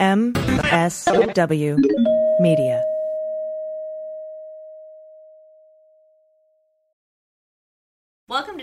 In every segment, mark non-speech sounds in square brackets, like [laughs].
MSW Media.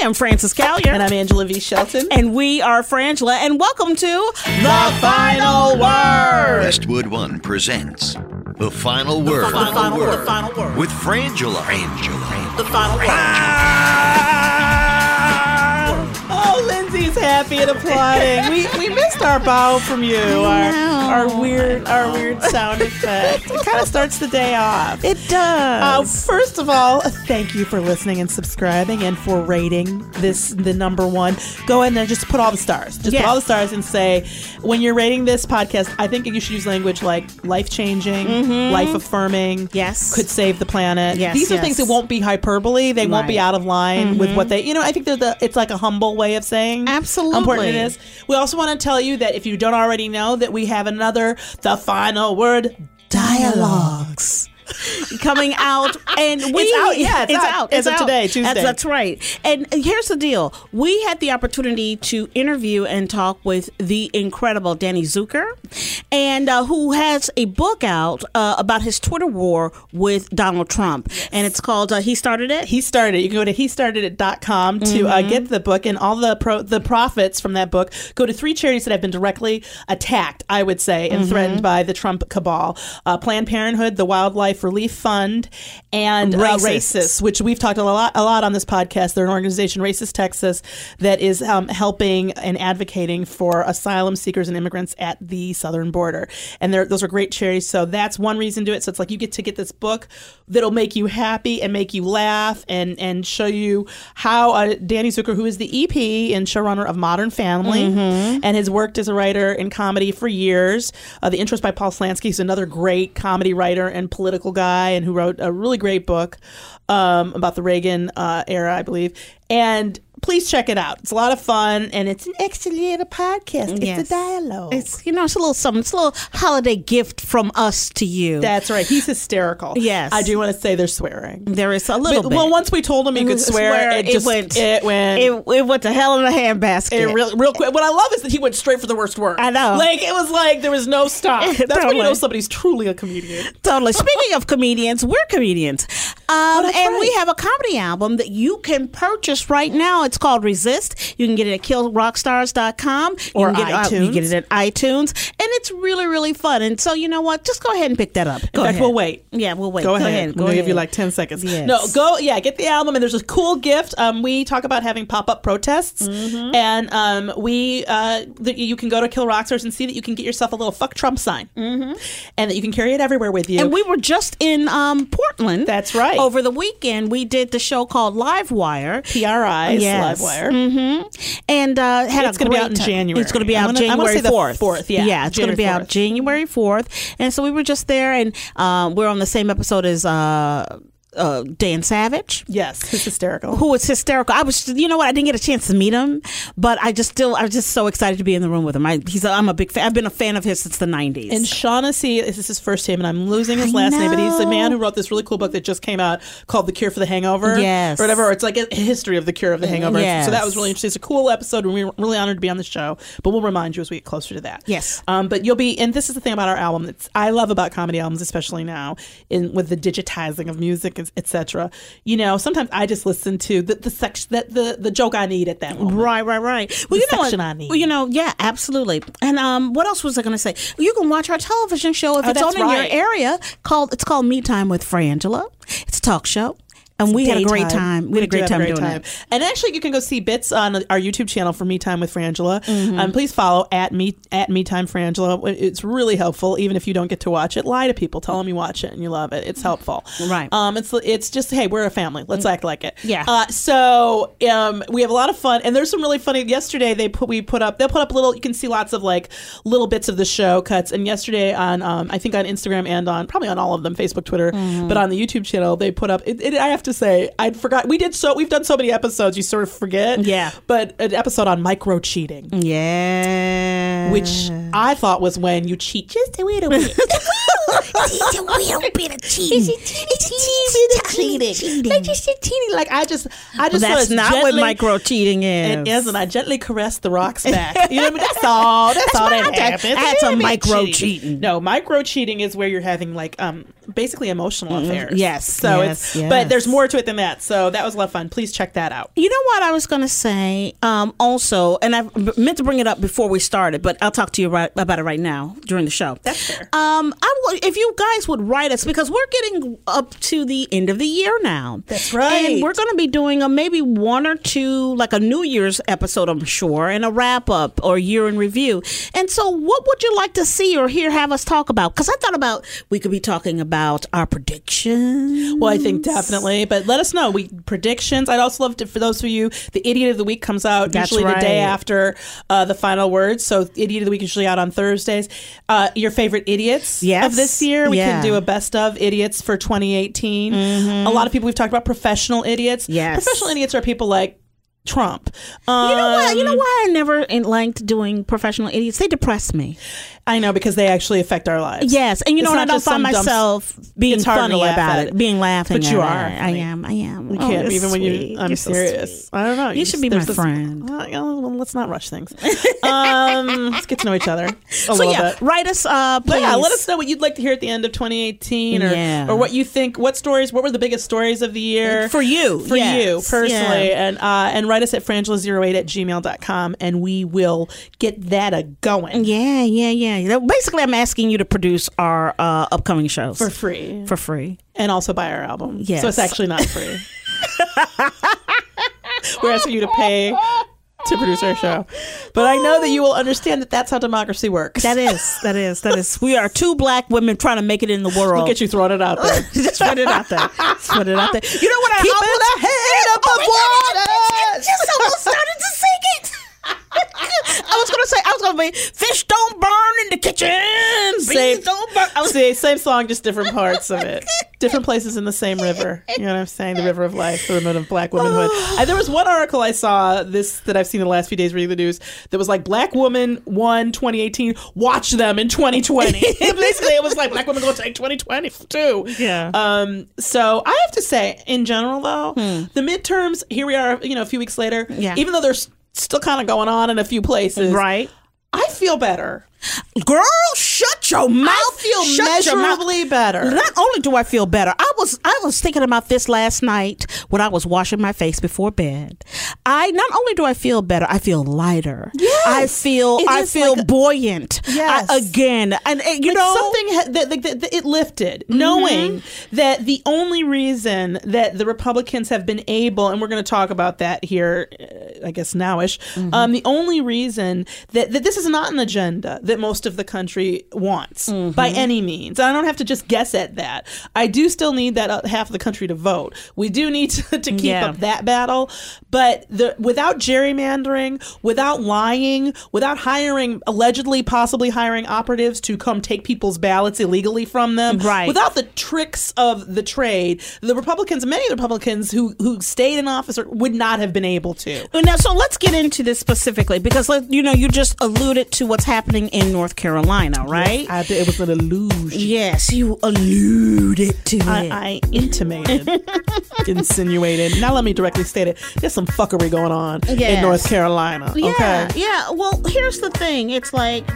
Hi, I'm Frances Callier. And I'm Angela V. Shelton. And we are Frangela, and welcome to The Final Word. Westwood One presents The Final Word. The Final Word. The Final Word. With Frangela. Frangela. The Final Word. Ah! Happy and applauding. We we missed our bow from you. Our our weird our weird sound effect. It kind of starts the day off. It Uh, does. first of all, thank you for listening and subscribing and for rating this the number one. Go ahead and just put all the stars. Just Yeah. put all the stars and say when you're rating this podcast, I think you should use language like life changing, life affirming. Mm-hmm. Yes. could save the planet. Yes, These are yes. things that won't be hyperbole. They won't be out of line with what they. You know, I think they're the. It's like a humble way of saying how important Absolutely. it is. We also want to tell you that if you don't already know, that we have another the final word dialogues. Coming out, and we It's out, yeah, it's out. As of today, Tuesday. That's, that's right. And here's the deal: we had the opportunity to interview and talk with the incredible Danny Zuker, and uh, who has a book out uh, about his Twitter war with Donald Trump, and it's called uh, "He Started It." He started. You can go to hestartedit.com to uh, Mm-hmm. get the book and all the pro, the profits from that book go to three charities that have been directly attacked, I would say, and Mm-hmm. threatened by the Trump cabal: uh, Planned Parenthood, the Wildlife Relief Fund, and uh, RAICES. RAICES, which we've talked a lot a lot on this podcast. They're an organization, RAICES Texas, that is um, helping and advocating for asylum seekers and immigrants at the southern border. And they're, those are great charities. So that's one reason to do it. So it's like you get to get this book that'll make you happy and make you laugh and and show you how uh, Danny Zuker, who is the EP and showrunner of Modern Family, and has worked as a writer in comedy for years. Uh, the Interest by Paul Slansky, who's another great comedy writer and political guy, and who wrote a really great book um, about the Reagan uh, era, I believe. And please check it out. It's a lot of fun, and it's an extra podcast. Yes. It's a dialogue. It's you know it's a little something. It's a little holiday gift from us to you. That's right. He's hysterical. Yes. I do want to say they're swearing. there is a little But- bit. Well, once we told him he could [laughs] swear, it, just went. It went. It, it went to hell in a handbasket. It real, real quick. What I love is that he went straight for the worst word. I know. Like it was like there was no stop. [laughs] That's when you know somebody's truly a comedian. Totally. [laughs] Speaking of comedians, we're comedians. Um, that's and right. we have a comedy album that you can purchase right now. It's called Resist. You can get it at killrockstars.com. You Or can get It, uh, you get it at iTunes. And it's really really fun. And so you know what? Just go ahead and pick that up. In Go fact, ahead. we'll wait. Yeah, we'll wait. Go, ahead. Go I'm gonna give you like ten seconds. Yes. No, go. Yeah, get the album, and there's a cool gift. Um, we talk about having pop up protests, Mm-hmm. and um, we uh, you can go to Kill Rockstars and see that you can get yourself a little fuck Trump sign, mm-hmm. and that you can carry it everywhere with you. And we were just in um, Portland. That's right. Over the weekend, we did the show called Live Wire. PRI's Yes. Livewire. Mm-hmm. And uh, had It's a gonna be great out in time. January. It's going to be out gonna- January 4th. 4th, yeah, Yeah, it's going to be out January 4th. And so we were just there, and uh, we're on the same episode as uh, uh, Dan Savage. Yes, hysterical. Who was hysterical? I was, you know what? I didn't get a chance to meet him, but I just still, I was just so excited to be in the room with him. I, he's, a, I'm a big fan. I've been a fan of his since the '90s. And Shaughnessy, this is his first name, and I'm losing his I last name, but he's the man who wrote this really cool book that just came out called The Cure for the Hangover. Yes. Or whatever. Or it's like a history of the cure of the hangover. Yes. So that was really interesting. It's a cool episode, and we are really honored to be on the show. But we'll remind you as we get closer to that. Yes. Um, but you'll be, and this is the thing about our album that's I love about comedy albums, especially now, in with the digitizing of music, etc. You know, sometimes I just listen to the the section that the the joke I need at that moment. Right, right, right. Well, The you know section? I need. Well, you know, yeah, absolutely. And um, what else was I going to say? You can watch our television show if Oh, it's on in your area. Called it's called Me Time with Frangela. It's a talk show, and we had a great time. We had a great time doing it. And actually, you can go see bits on our YouTube channel for Me Time with Frangela. Mm-hmm. Um, please follow at me at Me Time Frangela. It's really helpful, even if you don't get to watch it. Lie to people, tell them you watch it and you love it. It's helpful. Right. Um, it's it's just hey, we're a family. Let's act like it. Yeah. Uh, so um, we have a lot of fun, and there's some really funny. Yesterday they put we put up they'll put up little. You can see lots of like little bits of the show cuts. And yesterday on um, I think on Instagram and on probably on all of them, Facebook, Twitter, Mm-hmm. but on the YouTube channel they put up. It, it, I have to say I'd forgot we did so we've done so many episodes you sort of forget. Yeah. But an episode on micro cheating, Yeah. which I thought was when you cheat just a little bit. [laughs] it's a little bit of cheating. It's a teeny bit of cheating. Like just a teeny. Like I just, I just. That's not what micro cheating is. It is, and I gently caressed the rocks [laughs] back. You know what I mean? That's all. That's, all that happens. That's a micro cheating. cheating. No, micro cheating is where you're having like um basically emotional affairs. Mm-hmm. Yes, So yes, it's but there's more to it than that. So that was a lot of fun. Please check that out. You know what I was going to say? Um, also, and I meant to bring it up before we started, but I'll talk to you right, about it right now during the show. That's fair. Um, I would, if you guys would write us because we're getting up to the end of the year now. That's right. And we're going to be doing a maybe one or two, like a New Year's episode, I'm sure, and a wrap up or year in review. And so, what would you like to see or hear have us talk about? Because I thought about we could be talking about our predictions. Well, I think definitely, but let us know. We predictions. I'd also love to for those of you. The idiot of the week comes out That's usually the day after uh, the final words. So idiot of the week is usually out on Thursdays. Uh, your favorite idiots Yes. of this year. We Yeah. can do a best of idiots for 2018. A lot of people we've talked about professional idiots. Mm-hmm. Yes. professional idiots are people like Trump. Um, You know what? You know why I never liked doing professional idiots? They depress me. I know because they actually affect our lives. Yes, and you know what? I don't find myself being funny about it, it. being laughing. But you at are. I am. I am. You Oh, can't even when you. I'm You're so serious. sweet. I don't know. You just- should be my this- friend. Uh, well, let's not rush things. [laughs] um, let's get to know each other a So little yeah, bit. write us. Uh, please. yeah, let us know what you'd like to hear at the end of 2018, or Yeah. or what you think. What stories? What were the biggest stories of the year For you, For yes. you personally, and uh, and write us at frangela08 at gmail.com, and we will get that a going Yeah, yeah, yeah. Basically, I'm asking you to produce our uh, upcoming shows for free, for free. and also buy our album. Yes. so it's actually not free. [laughs] We're asking you to pay to produce our show, but I know that you will understand that that's how democracy works. That is, that is, that is. We are two black women trying to make it in the world. Look at you throwing it out there. [laughs] Just put it out there. Just put it out there. You know what? I almost- the head Oh above God, water. I just almost started to sing it. I was gonna say I was gonna be fish don't burn in the kitchen. Same, don't burn. I was see, same song, just different parts of it. Different places in the same river. You know what I'm saying? The river of life, the river of black womanhood. [sighs] I, there was one article I saw this that I've seen the last few days reading the news that was like black woman won 2018. Watch them in 2020. [laughs] Basically, it was like black women gonna take 2020 too. Yeah. Um. So I have to say, in general, though, the midterms. Here we are. You know, a few weeks later. Yeah. Even though there's still kind of going on in a few places. right. I feel better. Girl, shut your mouth. I feel Shut your mouth. measurably better. Not only do I feel better, I was I was thinking about this last night when I was washing my face before bed. I not only do I feel better, I feel lighter. Yes. I feel It I feel like a- buoyant. Yes. I- again, and, and you like know something ha- that, like, that, that it lifted, Mm-hmm. knowing that the only reason that the Republicans have been able, and we're going to talk about that here, uh, I guess nowish. Mm-hmm. Um, the only reason that, that this is not an agenda that most of the country wants Mm-hmm. by any means. I don't have to just guess at that. I do still need that uh, half of the country to vote. We do need [laughs] to, to keep Yeah. up that battle, but the without gerrymandering, without lying, without hiring allegedly, possibly hiring operatives to come take people's ballots illegally from them, Right. Without the tricks of the trade, the Republicans, many of the Republicans who who stayed in office, would not have been able to. Now, so let's get into this specifically because, you know, you just alluded to what's happening in North Carolina, right? I, it was an illusion. yes, you alluded to it. I, intimated, insinuated. Now let me directly state it. There's some fuckery going on in North Carolina. Yeah, Okay. yeah. Well, here's the thing. It's like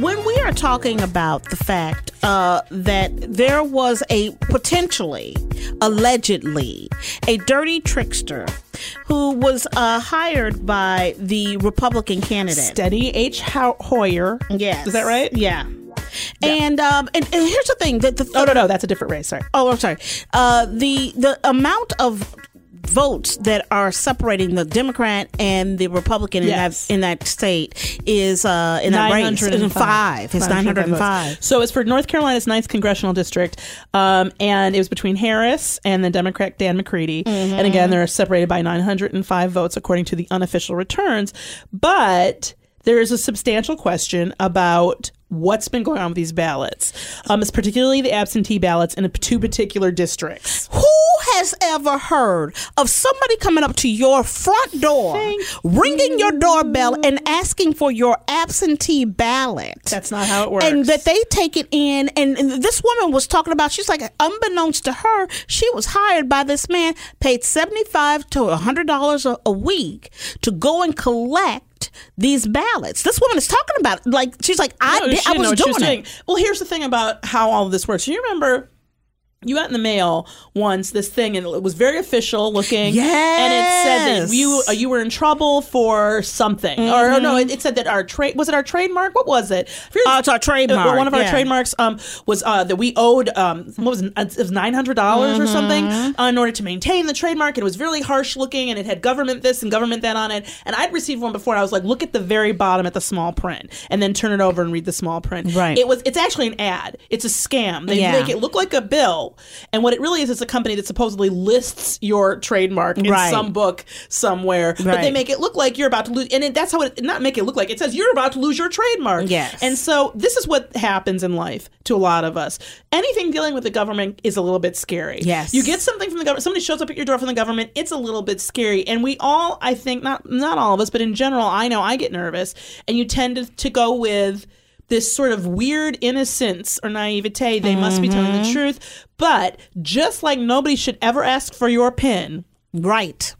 when we are talking about the fact uh, that there was a potentially, allegedly, a dirty trickster who was uh, hired by the Republican candidate. Steady H. Ho- Hoyer. Yes. Is that right? Yeah. And um and, and here's the thing that the Oh no, no, that's a different race. Sorry. Oh, I'm sorry. Uh, the the amount of votes that are separating the Democrat and the Republican Yes. in that in that state is uh, in that race is five. It's nine hundred and five. So it's for North Carolina's ninth congressional district, um, and it was between Harris and the Democrat Dan McCready. Mm-hmm. And again, they're separated by 905 votes according to the unofficial returns. But there is a substantial question about what's been going on with these ballots. Um, it's particularly the absentee ballots in two particular districts. Who has ever heard of somebody coming up to your front door, ringing your doorbell, and asking for your absentee ballot? That's not how it works. And that they take it in, and, and this woman was talking about. She's like, unbeknownst to her, she was hired by this man, paid seventy-five to hundred dollars a week to go and collect these ballots. This woman is talking about it. like she's like, I No, did, I didn't know was she doing. Well, here's the thing about how all of this works. You remember you got in the mail once this thing, and it was very official looking. yes! and it said that you uh, you were in trouble for something, or, or no, it, it said that our trade was it our trademark? What was it? Oh, it's our trademark, Uh, one of our yeah. trademarks um, was uh, that we owed um, what was it, it was nine hundred dollars or something Mm-hmm. uh, in order to maintain the trademark. And it was really harsh looking, and it had government this and government that on it. And I'd received one before, and I was like, look at the very bottom at the small print, and then turn it over and read the small print. Right. It was it's actually an ad. It's a scam. They Yeah. make it look like a bill, and what it really is is a company that supposedly lists your trademark in Right. some book somewhere, but they make it look like you're about to lose. And it, that's how it not make it look like it says you're about to lose your trademark. Yes. And so this is what happens in life to a lot of us. Anything dealing with the government is a little bit scary. Yes. You get something from the government. Somebody shows up at your door from the government. It's a little bit scary. And we all, I think, not not all of us, but in general, I know I get nervous. And you tend to, to go with this sort of weird innocence or naivete. They must be telling Mm-hmm. the truth. But just like nobody should ever ask for your pin, Right.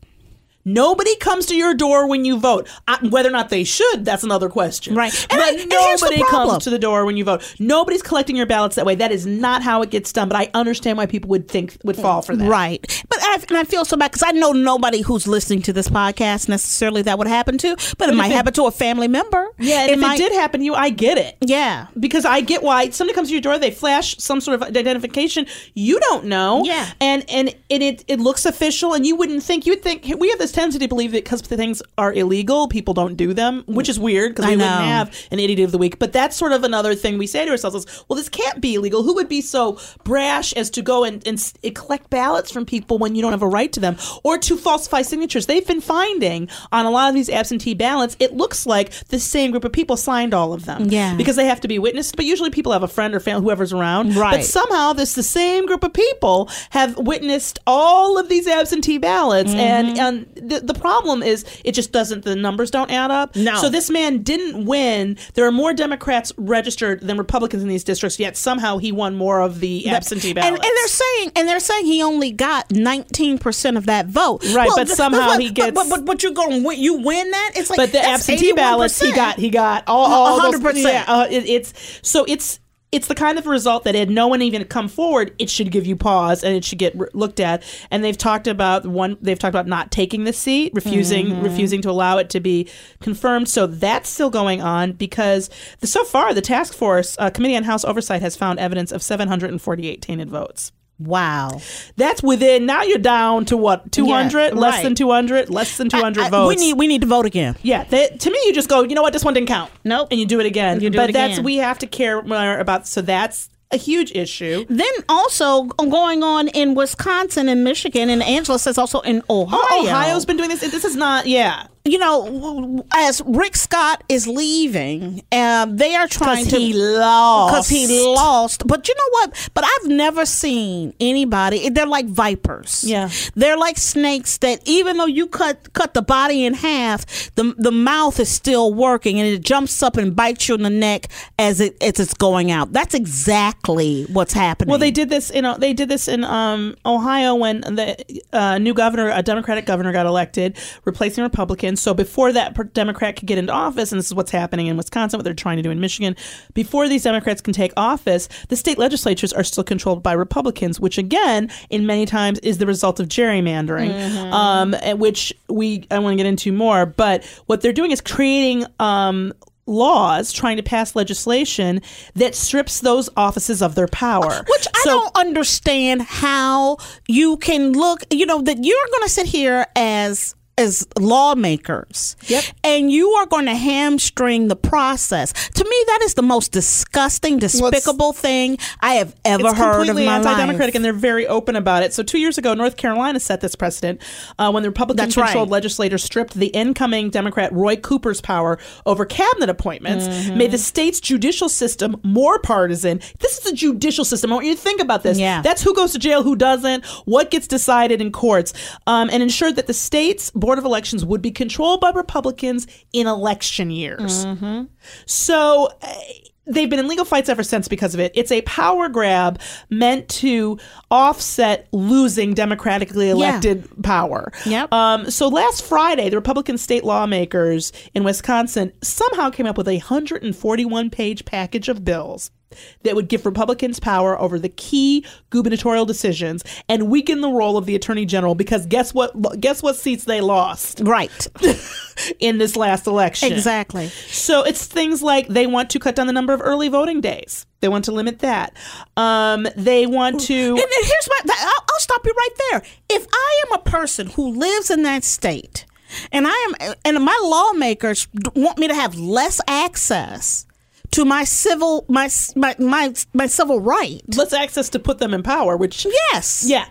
Nobody comes to your door when you vote. Uh, whether or not they should, that's another question. Right. And but I- and here's the nobody comes to the door when you vote. Nobody's collecting your ballots that way. That is not how it gets done. But I understand why people would think would fall for that. Right. But I, and I feel so bad because I know nobody who's listening to this podcast necessarily that would happen to, but it might it- happen to a family member. Yeah, if might- it did happen to you, I get it. Yeah. Because I get why somebody comes to your door, they flash some sort of identification. You don't know. Yeah. And and, and it, it looks official and you wouldn't think you'd think we have this tendency to believe that because the things are illegal, people don't do them, which is weird because we wouldn't have an idiot of the week. But that's sort of another thing we say to ourselves is, well, this can't be illegal. Who would be so brash as to go and, and collect ballots from people when you don't have a right to them or to falsify signatures? They've been finding on a lot of these absentee ballots, it looks like the same group of people signed all of them. Yeah. Because they have to be witnessed, but usually people have a friend or family, whoever's around. Right. But somehow this the same group of people have witnessed all of these absentee ballots, Mm-hmm. and and the, the problem is it just doesn't the numbers don't add up. No. So this man didn't win. There are more Democrats registered than Republicans in these districts, yet somehow he won more of the absentee And, ballots. and they're saying, and they're saying he only got nineteen percent of that vote. Right, but th- somehow but- he gets- But, but, but you're going, win, you win that? It's like but the absentee ballots he got he got all, all 100%. Yeah, uh, it, it's so it's it's the kind of result that had no one even come forward, it should give you pause and it should get re- looked at. And they've talked about one. They've talked about not taking the seat, refusing Mm-hmm. refusing to allow it to be confirmed. So that's still going on because the, so far the task force uh, committee on House oversight has found evidence of 748 tainted votes. Wow. That's within. Now you're down to what? 200, less right. than 200, less than 200 I- I- votes. We need we need to vote again. Yeah, that, to me, you just go. You know what? This one didn't count. Nope. and you do it again. You do but it that's we have to care more about. So that's a huge issue. Then also uh, going on in Wisconsin and Michigan, and Angela says also in Ohio. Oh, Ohio's been doing this. This is not. Yeah, you know, as Rick Scott is leaving, um, they are trying to he lost. because he lost. But you know what? But I've never seen anybody. They're like vipers. Yeah. they're like snakes that even though you cut cut the body in half, the the mouth is still working and it jumps up and bites you in the neck as it as it's going out. That's exactly what's happening. Well, they did this. You know, they did this in um, Ohio when the uh, new governor, a Democratic governor, got elected, replacing Republicans. So before that Democrat could get into office, and this is what's happening in Wisconsin, what they're trying to do in Michigan, before these Democrats can take office, the state legislatures are still controlled by Republicans, which again, in many times, is the result of gerrymandering, um, which we I want to get into more. But what they're doing is creating. Um, laws trying to pass legislation that strips those offices of their power Which I So- don't understand how you can look, you know, that you're going to sit here as as lawmakers Yep. and you are going to hamstring the process to me that is the most disgusting despicable thing i have ever it's heard of completely anti-democratic life and they're very open about it so two years ago north carolina set this precedent uh, when the republican That's right. controlled legislators stripped the incoming democrat roy cooper's power over cabinet appointments Mm-hmm. made the state's judicial system more partisan this is the judicial system i want you to think about this Yeah. that's who goes to jail who doesn't what gets decided in courts um, and ensured that the state's board of elections would be controlled by republicans in election years Mm-hmm. so uh, they've been in legal fights ever since because of it. It's a power grab meant to offset losing democratically elected power. Yep. Um, so last Friday, the Republican state lawmakers in Wisconsin somehow came up with a 141 page package of bills that would give Republicans power over the key gubernatorial decisions and weaken the role of the attorney general because guess what guess what seats they lost right [laughs] in this last election. exactly So it's things like they want to cut down the number of early voting days. They want to limit that. Um, they want to. and then here's my I'll, I'll stop you right there if i am a person who lives in that state and i am and my lawmakers want me to have less access to my civil my my my, my civil right Let's access to put them in power, which yes yeah.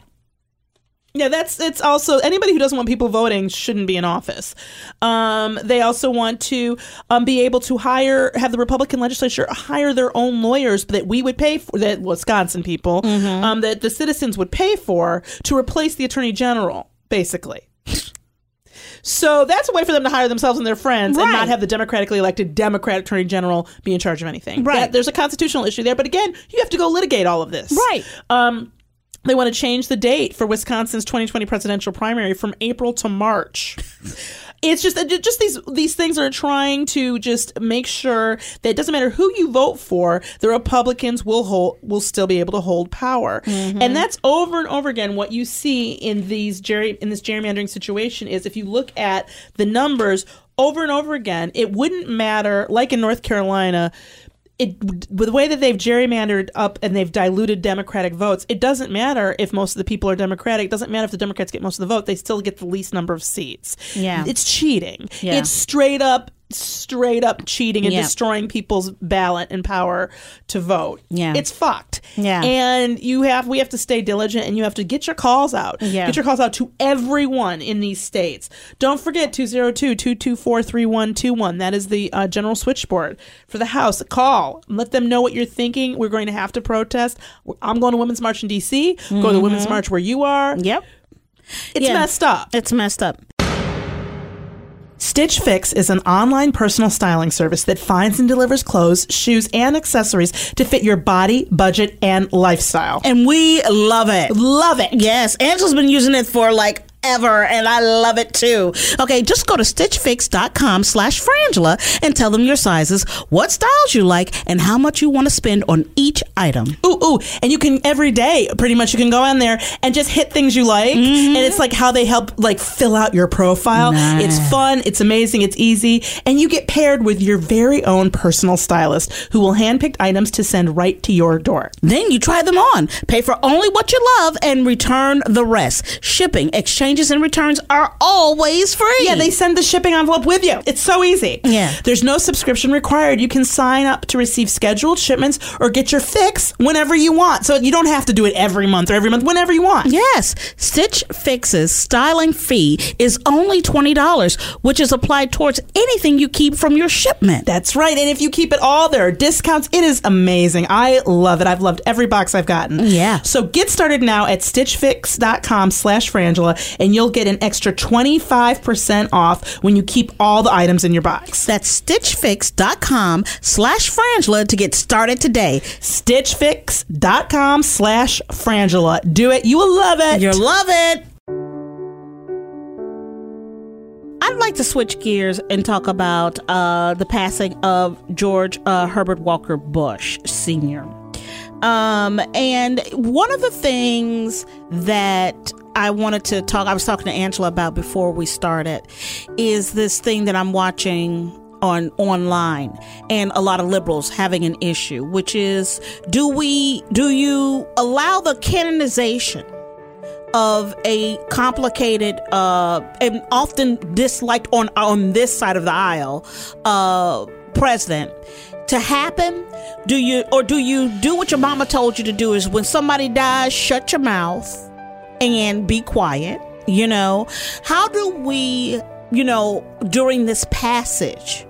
Yeah, that's it's also anybody who doesn't want people voting shouldn't be in office. Um, they also want to um, be able to hire, have the Republican legislature hire their own lawyers that we would pay for, that Wisconsin people, um, that the citizens would pay for to replace the attorney general, basically. So that's a way for them to hire themselves and their friends and not have the democratically elected Democrat attorney general be in charge of anything. Right. That- there's a constitutional issue there, but again, you have to go litigate all of this. Right. Um, they want to change the date for Wisconsin's 2020 presidential primary from April to March. [laughs] It's just just these these things are trying to just make sure that it doesn't matter who you vote for, the Republicans will hold will still be able to hold power, mm-hmm. and that's over and over again. What you see in these gerry in this gerrymandering situation is if you look at the numbers over and over again, it wouldn't matter. Like in North Carolina, it with the way that they've gerrymandered up and they've diluted Democratic votes, it doesn't matter if most of the people are Democratic. It doesn't matter if the Democrats get most of the vote; they still get the least number of seats. Yeah. it's cheating. Yeah. It's straight up, straight up cheating and Yeah. destroying people's ballot and power to vote. Yeah. it's fucked. Yeah. and you have we have to stay diligent and you have to get your calls out. Yeah. get your calls out to everyone in these states. Don't forget 202-224-3121. That is the uh, general switchboard for the House. Call. Let them know what you're thinking. We're going to have to protest. I'm going to Women's March in D.C. Go to the Women's March where you are. yep It's Yeah. messed up. it's messed up Stitch Fix is an online personal styling service that finds and delivers clothes, shoes, and accessories to fit your body, budget, and lifestyle. and we love it Love it. Yes, Angela's been using it for like ever, and I love it too. Okay, just go to stitchfix.com slash frangela and tell them your sizes, what styles you like, and how much you want to spend on each item. Ooh, ooh. And you can every day, pretty much, you can go in there and just hit things you like. Mm-hmm. And it's like how they help like fill out your profile. It's fun, it's amazing, it's easy. And you get paired with your very own personal stylist who will handpick items to send right to your door. Then you try them on, pay for only what you love, and return the rest. Shipping, exchanges, and returns are always free. Yeah, they send the shipping envelope with you. It's so easy. Yeah. There's no subscription required. You can sign up to receive scheduled shipments or get your fix whenever you want. So you don't have to do it every month or every month, whenever you want. Yes, Stitch Fix's styling fee is only $20, which is applied towards anything you keep from your shipment. That's right. And if you keep it all, there are discounts. It is amazing. I love it. I've loved every box I've gotten. Yeah. So get started now at stitchfix.com slash frangela and you'll get an extra 25% off when you keep all the items in your box. That's stitchfix.com slash frangela to get started today. Stitchfix.com slash frangela. Do it. You will love it. You'll love it. I'd like to switch gears and talk about uh, the passing of George uh, Herbert Walker Bush Sr. Um, and one of the things that I wanted to talk, I was talking to Angela about before we started, is this thing that I'm watching on online and a lot of liberals having an issue, which is do we, do you allow the canonization of a complicated uh, and often disliked on on this side of the aisle uh, president to happen do you or do you do what your mama told you to do is when somebody dies shut your mouth and be quiet you know? How do we you know during this passage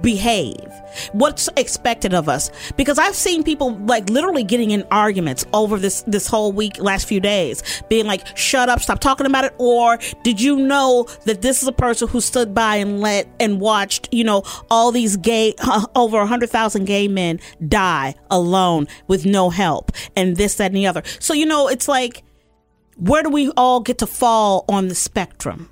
behave. What's expected of us? Because i've seen people like literally getting in arguments over this this whole week last few days being like shut up stop talking about it or did you know that this is a person who stood by and let and watched you know all these gay uh, [laughs] over 100,000 gay men die alone with no help and this that and the other. So you know it's like where do we all get to fall on the spectrum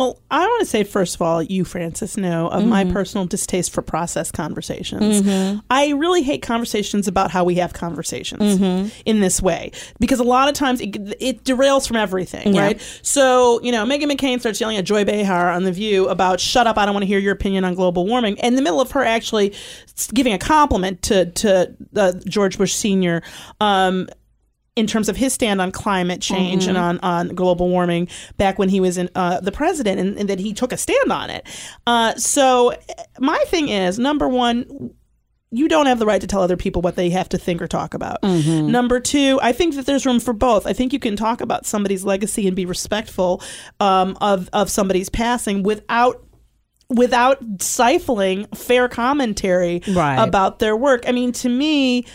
Well, I want to say, first of all, you, Frances, know of my personal distaste for process conversations. I really hate conversations about how we have conversations in this way because a lot of times it, it derails from everything, Yeah. right? So, you know, Meghan McCain starts yelling at Joy Behar on The View about, shut up, I don't want to hear your opinion on global warming. In the middle of her actually giving a compliment to, to uh, George Bush Sr., um, in terms of his stand on climate change and on, on global warming back when he was in uh, the president and, and that he took a stand on it. Uh, so my thing is number one, you don't have the right to tell other people what they have to think or talk about. Number two, I think that there's room for both. I think you can talk about somebody's legacy and be respectful um, of of somebody's passing without without stifling fair commentary Right. about their work. I mean, to me.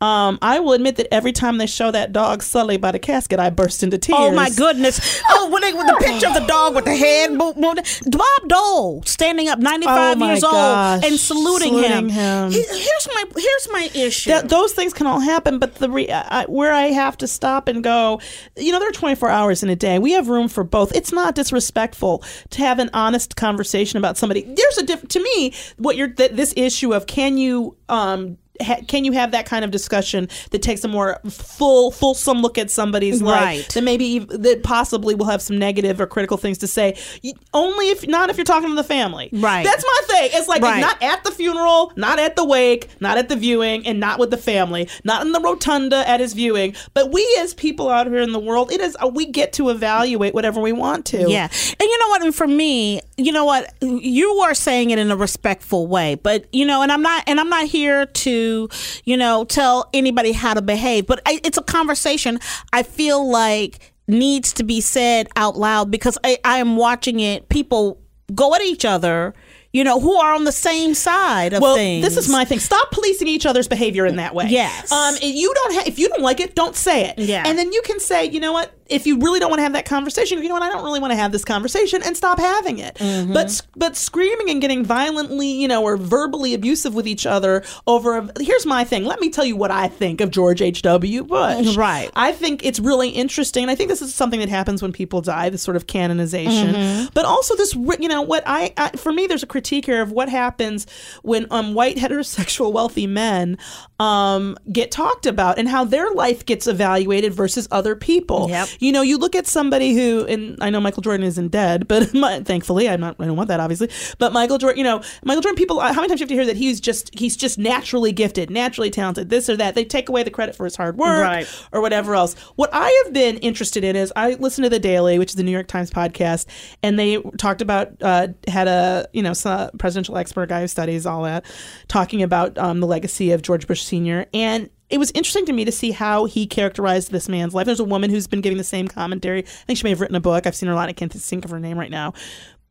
Um, I will admit that every time they show that dog Sully by the casket, I burst into tears. Oh my goodness! Oh, when they with the picture of the dog with the head, Bob Dole standing up, ninety five Oh years gosh. old, and saluting, Saluting him. him. He- here's my here's my issue. That, those things can all happen, but the re- I, where I have to stop and go, you know, there are 24 hours in a day. We have room for both. It's not disrespectful to have an honest conversation about somebody. There's a diff- to me what you're th- this issue of can you um ha- can you have that kind of discussion that takes a more full fulsome look at somebody's life Right. that maybe that possibly will have some negative or critical things to say Y- only if not if you're talking to the family Right. that's my thing it's like Right. not at the funeral, not at the wake, not at the viewing, and not with the family, not in the rotunda at his viewing. But we as people out here in the world, it is uh, we get to evaluate whatever we want to. Yeah. And you know what? And for me, you know what? You are saying it in a respectful way, but you know, and I'm not, and I'm not here to, you know, tell anybody how to behave, but I, it's a conversation I feel like needs to be said out loud because I, I am watching it, people go at each other, you know, who are on the same side of well, things. this is my thing. Stop policing each other's behavior in that way. Yes. Um, if you don't ha- if you don't like it, don't say it. Yeah. And then you can say, you know what? If you really don't want to have that conversation, you know what? I don't really want to have this conversation, and stop having it. Mm-hmm. But but screaming and getting violently, you know, or verbally abusive with each other over. A, here's my thing. Let me tell you what I think of George H. W. Bush. Right. I think it's really interesting, I think this is something that happens when people die. This sort of canonization, Mm-hmm. but also this. You know what? I, I for me, there's a critique here of what happens when um, white [laughs] heterosexual wealthy men um, get talked about and how their life gets evaluated versus other people. Yep. You know, you look at somebody who, and I know Michael Jordan isn't dead, but [laughs] my, thankfully, I'm not. I don't want that, obviously. But Michael Jordan, you know, Michael Jordan. People, how many times you have to hear that he's just he's just naturally gifted, naturally talented, this or that? They take away the credit for his hard work, Right. or whatever else. What I have been interested in is I listen to the Daily, which is the New York Times podcast, and they talked about uh, had a you know presidential expert guy who studies all that, talking about um, the legacy of George Bush Senior, and it was interesting to me to see how he characterized this man's life. There's a woman who's been giving the same commentary. I think she may have written a book. I've seen her a lot. I can't think of her name right now.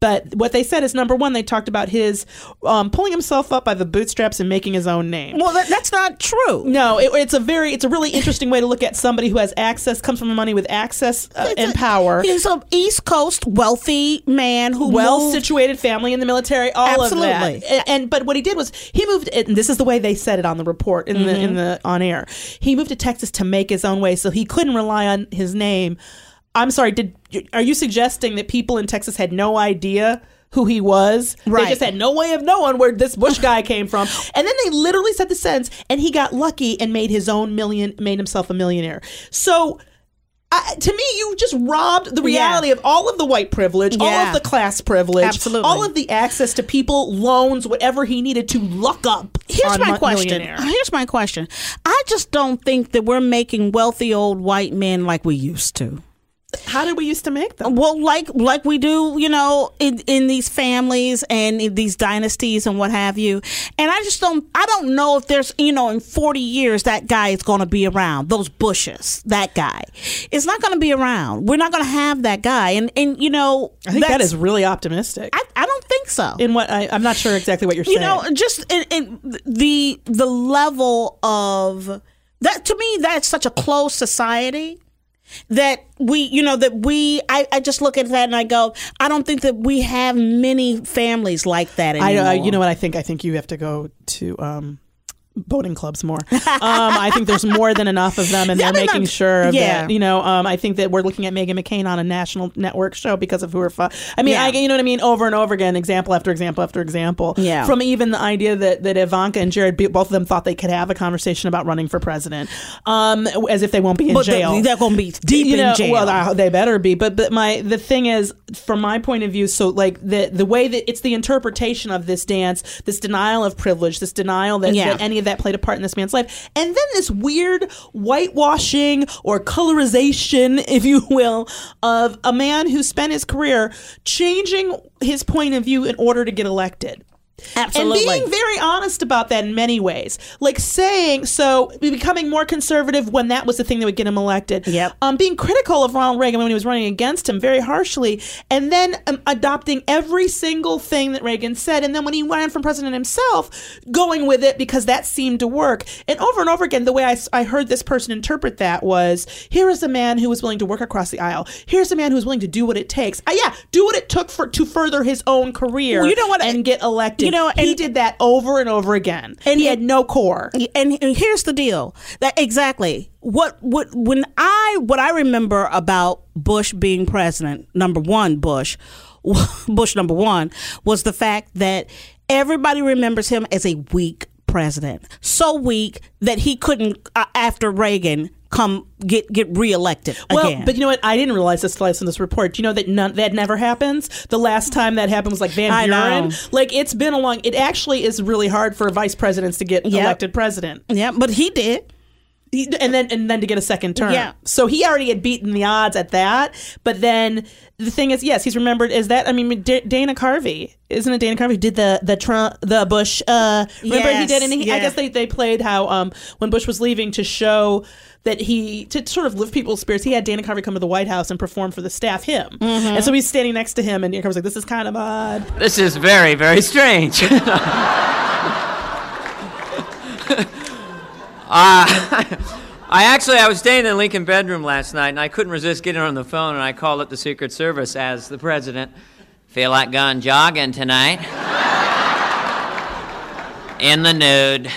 But what they said is number one, they talked about his um, pulling himself up by the bootstraps and making his own name. well, that, that's not true. No, it, it's a very, it's a really interesting way to look at somebody who has access, comes from money with access uh, and power, He's an East Coast wealthy man who well situated family in the military, all Absolutely. of that. And, and but what he did was he moved, and this is the way they said it on the report in the in the on air. He moved to Texas to make his own way, so he couldn't rely on his name. I'm sorry. Did are you suggesting that people in Texas had no idea? Who he was, they just had no way of knowing where this Bush guy came from, [laughs] and then they literally said the sentence, and he got lucky and made his own million, made himself a millionaire. So, I, to me, you just robbed the reality of all of the white privilege, all of the class privilege, Absolutely. all of the access to people, loans, whatever he needed to luck up. Here's my question. Here's my question. I just don't think that we're making wealthy old white men like we used to. How did we used to make them? Well, like like we do, you know, in, in these families and these dynasties and what have you. And I just don't I don't know if there's, you know, in 40 years that guy is going to be around. Those bushes, that guy. It's not going to be around. We're not going to have that guy. And and you know, I think that's- really optimistic. I, I don't think so. in what I, I'm not sure exactly what you're saying. you know just in, in the the level of that to me that's such a closed society that we you know that we I, I just look at that and i go i don't think that we have many families like that I, anymore uh, you know what I think? I think you have to go to um, boating clubs more. um, I think there's more than enough of them, and they're making sure of yeah. that. You know, um, I think that we're looking at Meghan McCain on a national network show because of who her. Fa- I mean, Yeah. I, you know what I mean? Over and over again, example after example after example. Yeah. From even the idea that that Ivanka and Jared, both of them thought they could have a conversation about running for president, um, as if they won't be in but jail they, they're going to be deep you know, in jail Well, they better be. But but my the thing is, from my point of view, so like the the way that it's the interpretation of this dance, this denial of privilege, this denial that, Yeah. that any that played a part in this man's life, and then this weird whitewashing or colorization, [laughs] if you will, of a man who spent his career changing his point of view in order to get elected. Absolutely. And being very honest about that in many ways. Like saying, so becoming more conservative when that was the thing that would get him elected. Yep. Um, being critical of Ronald Reagan when he was running against him very harshly. And then um, adopting every single thing that Reagan said. And then when he ran for president himself, going with it because that seemed to work. And over and over again, the way I, I heard this person interpret that was here is a man who was willing to work across the aisle. Here's a man who was willing to do what it takes. Uh, yeah, do what it took for to further his own career Well, you know what? and get elected. You know, he did that over and over again, and he had no core. and, and here's the deal. That exactly. What what when i what i remember about bush being president number one bush [laughs] bush number one was the fact that everybody remembers him as a weak president. So weak that he couldn't uh, after reagan come get get reelected Well, again but you know what? I didn't realize this till I listened this report. Do you know that none, that never happens? The last time that happened was like Van Buren. Like it's been a long. It actually is really hard for vice presidents to get Yep. elected president. yeah but he did and then and then to get a second term. Yeah. So he already had beaten the odds at that. But then the thing is, yes, he's remembered as that. I mean, D- Dana Carvey, isn't it? Dana Carvey did the the Trump the Bush. Uh, remember he did, and he, I guess they they played how um when Bush was leaving to show. That he to sort of lift people's spirits. He had Dana Carvey come to the White House and perform for the staff him, Mm-hmm. and so he's standing next to him, and Dana Carvey's like, "This is kind of odd." This is very, very strange. [laughs] [laughs] Uh, [laughs] I actually I was staying in the Lincoln bedroom last night and I couldn't resist getting on the phone and I called up the Secret Service as the president. Feel like going jogging tonight? [laughs] in the nude.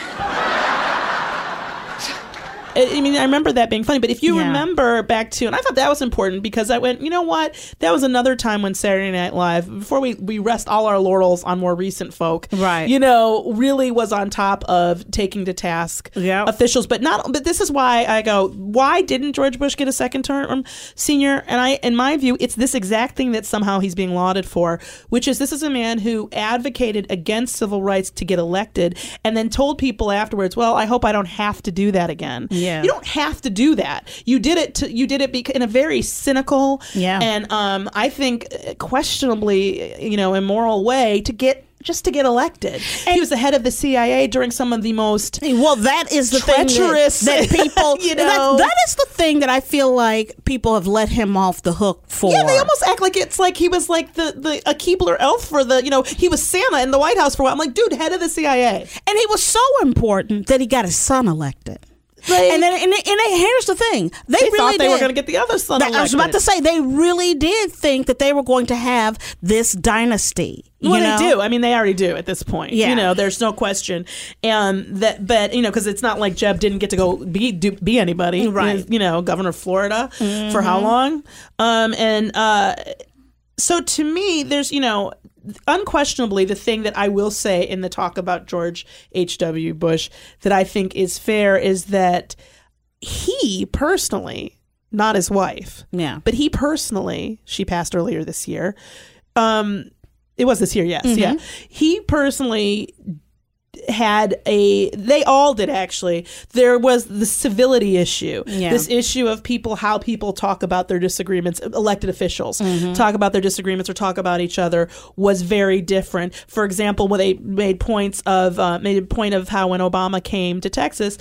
I mean, I remember that being funny, but if you Yeah. remember back to, and I thought that was important because I went, you know what? That was another time when Saturday Night Live, before we, we rest all our laurels on more recent folk, Right. You know, really was on top of taking to task Yep. officials. But not, but this is why I go, why didn't George Bush get a second term um, senior? And I, in my view, it's this exact thing that somehow he's being lauded for, which is this is a man who advocated against civil rights to get elected and then told people afterwards, well, I hope I don't have to do that again. Yeah. You don't have to do that. You did it to you did it bec- in a very cynical Yeah. and um I think questionably, you know, immoral way to get just to get elected. he was the head of the CIA during some of the most Well, that is the Treacherous, thing that, that [laughs] people, you that- know. that is the thing that I feel like people have let him off the hook for. Yeah, they almost act like it's like he was like the, the a Keebler elf for the you know he was Santa in the White House for a while. I'm like, dude, head of the CIA. and he was so important that he got his son elected. And then, and, and then here's the thing: they, They really thought they were going to get the other son. That- I was about to say they really did think that they were going to have this dynasty. You Well, know? they do. I mean, they already do at this point. Yeah. You know, there's no question. And that, but you know, because it's not like Jeb didn't get to go be do, be anybody. Right. You know, governor of Florida for how long? Um, and uh, so to me, there's you know, unquestionably the thing that I will say in the talk about George H. W. Bush that I think is fair is that he personally, not his wife, Yeah. but he personally, she passed earlier this year. Um, it was this year, yes, Mm-hmm. yeah. He personally had a they all did actually there was the civility issue Yeah. this issue of people how people talk about their disagreements elected officials Mm-hmm. talk about their disagreements or talk about each other was very different for example when they made points of uh, made a point of how when obama came to texas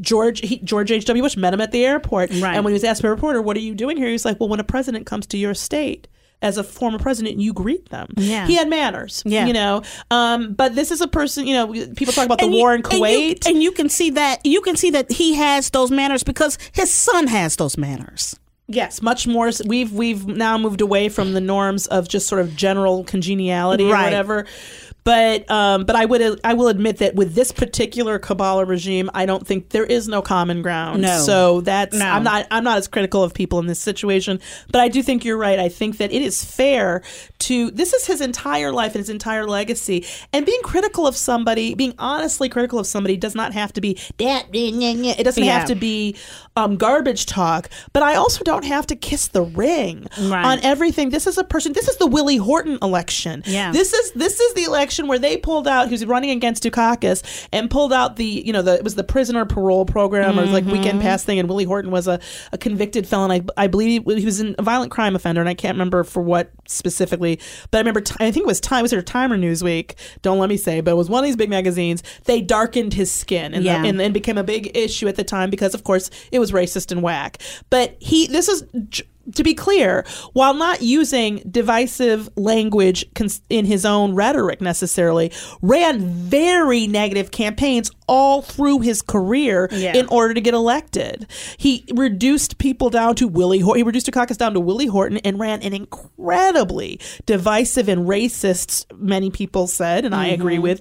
george he, george h.w bush met him at the airport Right. and when he was asked by a reporter what are you doing here he was like well when a president comes to your state as a former president, you greet them. Yeah. He had manners. Yeah. You know, um, but this is a person, you know, people talk about the And you- war in and you- Kuwait. and you, can see that you can see that he has those manners because his son has those manners. Yes, much more. We've we've now moved away from the norms of just sort of general congeniality or whatever. But um, but I would I will admit that with this particular Kabbalah regime, I don't think there is no common ground. No. So that's No. I'm not I'm not as critical of people in this situation. But I do think you're right. I think that it is fair to this is his entire life and his entire legacy. And being critical of somebody, being honestly critical of somebody, does not have to be that. It doesn't Yeah. have to be um, garbage talk. But I also don't have to kiss the ring Right. on everything. This is a person. This is the Willie Horton election. Yeah. This is this is the election where they pulled out. He was running against Dukakis and pulled out the you know the it was the prisoner parole program or like Mm-hmm. weekend pass thing. And Willie Horton was a, a convicted felon. I, I believe he was a violent crime offender, and I can't remember for what specifically. But I remember I think it was Time was it Time or Newsweek. Don't let me say, but it was one of these big magazines. They darkened his skin and, Yeah. and and became a big issue at the time because of course it was racist and whack. But he this is to be clear, while not using divisive language in his own rhetoric necessarily, ran very negative campaigns all through his career Yeah. in order to get elected. He reduced people down to Willie Horton. He reduced a caucus down to Willie Horton and ran an incredibly divisive and racist, many people said, and I mm-hmm. agree with,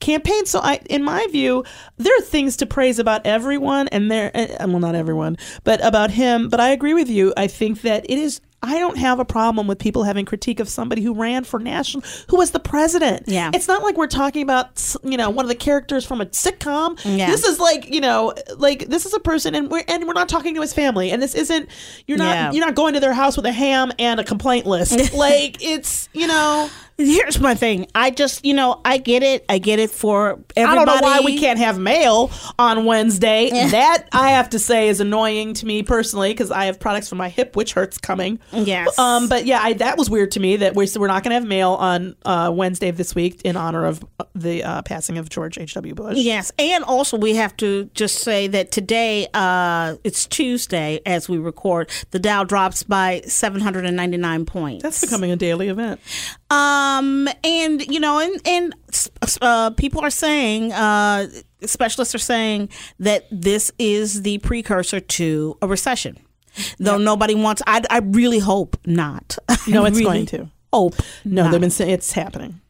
campaign. So I, in my view, there are things to praise about everyone and there, well, not everyone, but about him. But I agree with you. I think that it is I don't have a problem with people having critique of somebody who ran for national, who was the president. Yeah. It's not like we're talking about, you know, one of the characters from a sitcom. Yeah. This is like, you know, like this is a person and we're, and we're not talking to his family. And this isn't, you're not, Yeah. you're not going to their house with a ham and a complaint list. [laughs] like it's, you know, Here's my thing. I just, you know, I get it. I get it for everybody. I don't know why we can't have mail on Wednesday. That I have to say is annoying to me personally because I have products for my hip, which hurts coming. Yes. Um. But yeah, I, that was weird to me that we're we're not going to have mail on uh, Wednesday of this week in honor of uh, the uh, passing of George H. W. Bush. Yes, and also we have to just say that today, uh, it's Tuesday as we record. The Dow drops by 799 points. That's becoming a daily event. Um, and you know, and and uh, people are saying, uh, specialists are saying that this is the precursor to a recession. Though nobody wants, I, I really hope not. No, [laughs] it's really going to. Hope No, not. they've been saying it's happening.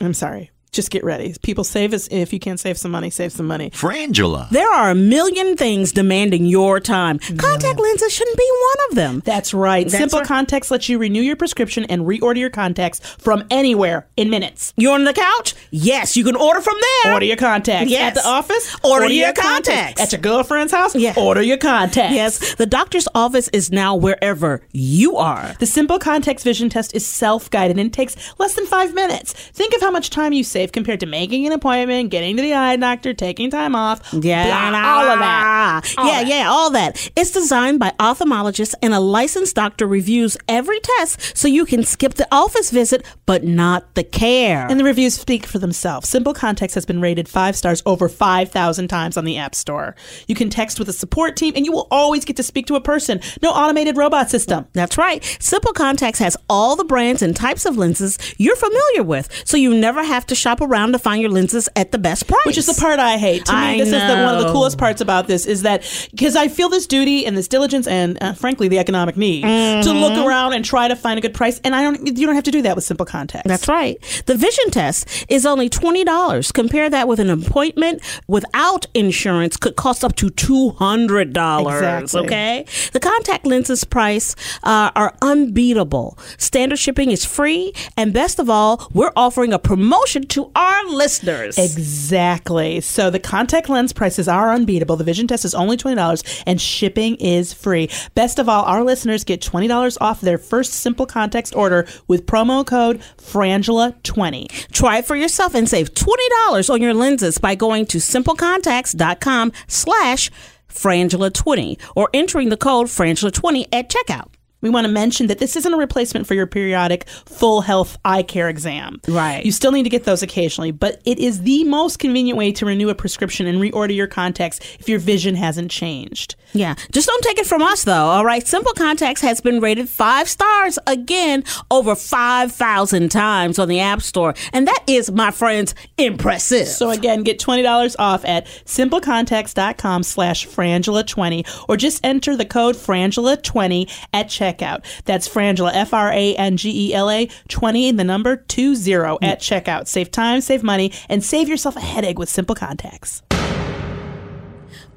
I'm sorry. Just get ready. People save us. If you can't save some money, save some money. Frangela. There are a million things demanding your time. Contact lenses shouldn't be one of them. That's right. That's Simple right. Contacts lets you renew your prescription and reorder your contacts from anywhere in minutes. You on the couch? Yes, you can order from there. Order your contacts. Yes. At the office? Order your contacts. At your girlfriend's house? Yes. Order your contacts. Yes, the doctor's office is now wherever you are. The Simple Contacts vision test is self guided and takes less than five minutes. Think of how much time you save compared to making an appointment, getting to the eye doctor, taking time off. Yeah, blah, all of that. All yeah, that. yeah, all that. It's designed by ophthalmologists, and a licensed doctor reviews every test so you can skip the office visit, but not the care. And the reviews speak for themselves. Simple Contacts has been rated five stars over 5,000 times on the App Store. You can text with a support team, and you will always get to speak to a person. No automated robot system. That's right. Simple Contacts has all the brands and types of lenses you're familiar with, so you never have to shop around to find your lenses at the best price. Which is the part I hate. To me, I this is the, one of the coolest parts about this is that because I feel this duty and this diligence and uh, frankly the economic need to look Mm-hmm. around and try to find a good price, and I don't. You don't have to do that with Simple Contacts. That's right. The vision test is only $20. Compare that with an appointment without insurance could cost up to $200. Exactly. Okay? The contact lenses price uh, are unbeatable. Standard shipping is free. And best of all, we're offering a promotion to our listeners. Exactly. So the contact lens prices are unbeatable. The vision test is only $20 and shipping is free. Best of all, our listeners get $20 off their first Simple Contacts order with promo code FRANGELA20. Try it for yourself and save $20 on your lenses by going to simplecontacts.com slash frangela20 or entering the code frangela20 at checkout. We want to mention that this isn't a replacement for your periodic full health eye care exam. Right. You still need to get those occasionally, but it is the most convenient way to renew a prescription and reorder your contacts if your vision hasn't changed. Yeah, just don't take it from us though. All right, Simple Contacts has been rated five stars again over five thousand times on the App Store, and that is, my friends, impressive. So again, get $20 off at simplecontacts.com slash frangela20 or just enter the code frangela20 at checkout. That's frangela, F-R-A-N-G-E-L-A 20, the number 20 at checkout. Save time, save money, and save yourself a headache with Simple Contacts.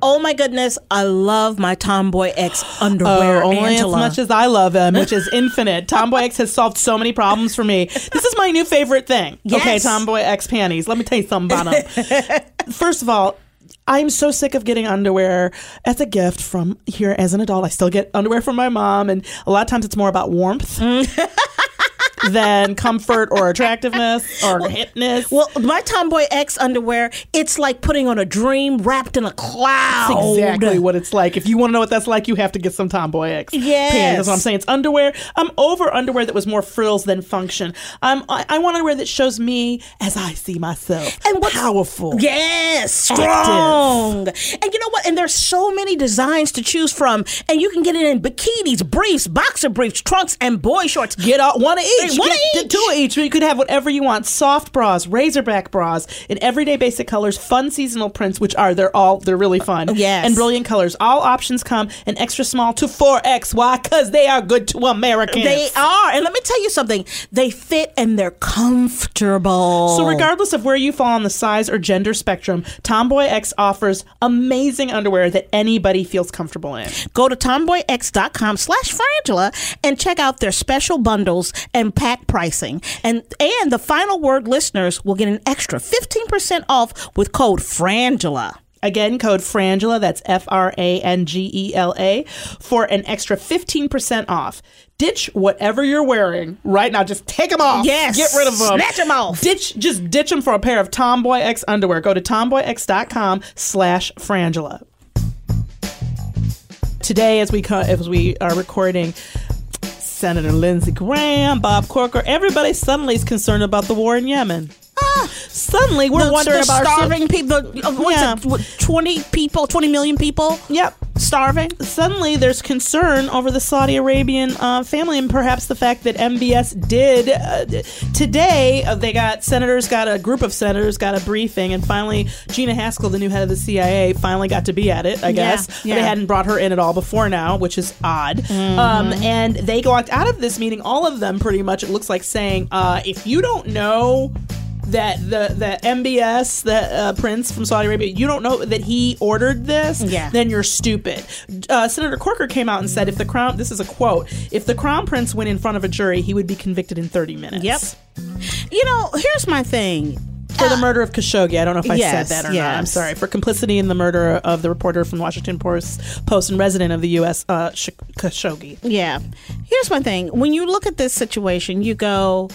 Oh my goodness, I love my Tomboy X [sighs] uh, underwear. Oh, only Angela. as much as I love him, which is [laughs] infinite. Tomboy X has solved so many problems for me. This is my new favorite thing. Okay, Tomboy X panties. Let me tell you something about them. [laughs] First of all, I'm so sick of getting underwear as a gift from here as an adult. I still get underwear from my mom, and a lot of times it's more about warmth. [laughs] than comfort or attractiveness or hipness. Well, my Tomboy X underwear, it's like putting on a dream wrapped in a cloud. That's exactly what it's like. If you want to know what that's like, you have to get some Tomboy X. Yes. panties. That's what I'm saying. It's underwear. I'm over underwear that was more frills than function. Um, I, I want underwear that shows me as I see myself. And what's- powerful. Yes, strong. And you know what? And there's so many designs to choose from, and you can get it in bikinis, briefs, boxer briefs, trunks, and boy shorts. Get all, one of each. One Get each. Two of each. You could have whatever you want. Soft bras, razorback bras, in everyday basic colors, fun seasonal prints, which are they're all they're really uh, fun. Yes. And brilliant colors. All options come in extra small to 4X. Why? Because they are good to Americans. They are, and let me tell you something. They fit and they're comfortable. So, regardless of where you fall on the size or gender spectrum, Tomboy X offers amazing underwear that anybody feels comfortable in. Go to tomboyx.com slash frangela and check out their special bundles and pack pricing. And and the final word listeners will get an extra 15% off with code frangela. Again, code Frangela, that's F R A N G E L A, for an extra 15% off. Ditch whatever you're wearing right now. Just take them off. Yes. Get rid of them. Snatch them off. Ditch, just ditch them for a pair of Tomboy X underwear. Go to tomboyx.com slash Frangela. Today, as we, co- as we are recording, Senator Lindsey Graham, Bob Corker, everybody suddenly is concerned about the war in Yemen. Suddenly, we're The- wondering the about our starving people. uh, What's Yeah. it, what, Twenty people, twenty million people. Yep. starving. Suddenly, there's concern over the Saudi Arabian uh, family, and perhaps the fact that MBS did uh, today. Uh, they got senators, got a group of senators, got a briefing, and finally, Gina Haspel, the new head of the CIA, finally got to be at it. I guess But yeah. they hadn't brought her in at all before now, which is odd. Mm-hmm. Um, and they walked out of this meeting, all of them, pretty much. It looks like saying, uh, if you don't know that the the MBS, the uh, prince from Saudi Arabia, you don't know that he ordered this, Yeah. then you're stupid. Uh, Senator Corker came out and said, if the crown, this is a quote, if the crown prince went in front of a jury, he would be convicted in 30 minutes. Yep. You know, here's my thing. For the murder of Khashoggi, I don't know if I Yes, said that or not. I'm sorry. For complicity in the murder of the reporter from the Washington Post, Post and resident of the U.S. Uh, Sh- Khashoggi. Yeah. Here's my thing. When you look at this situation, you go,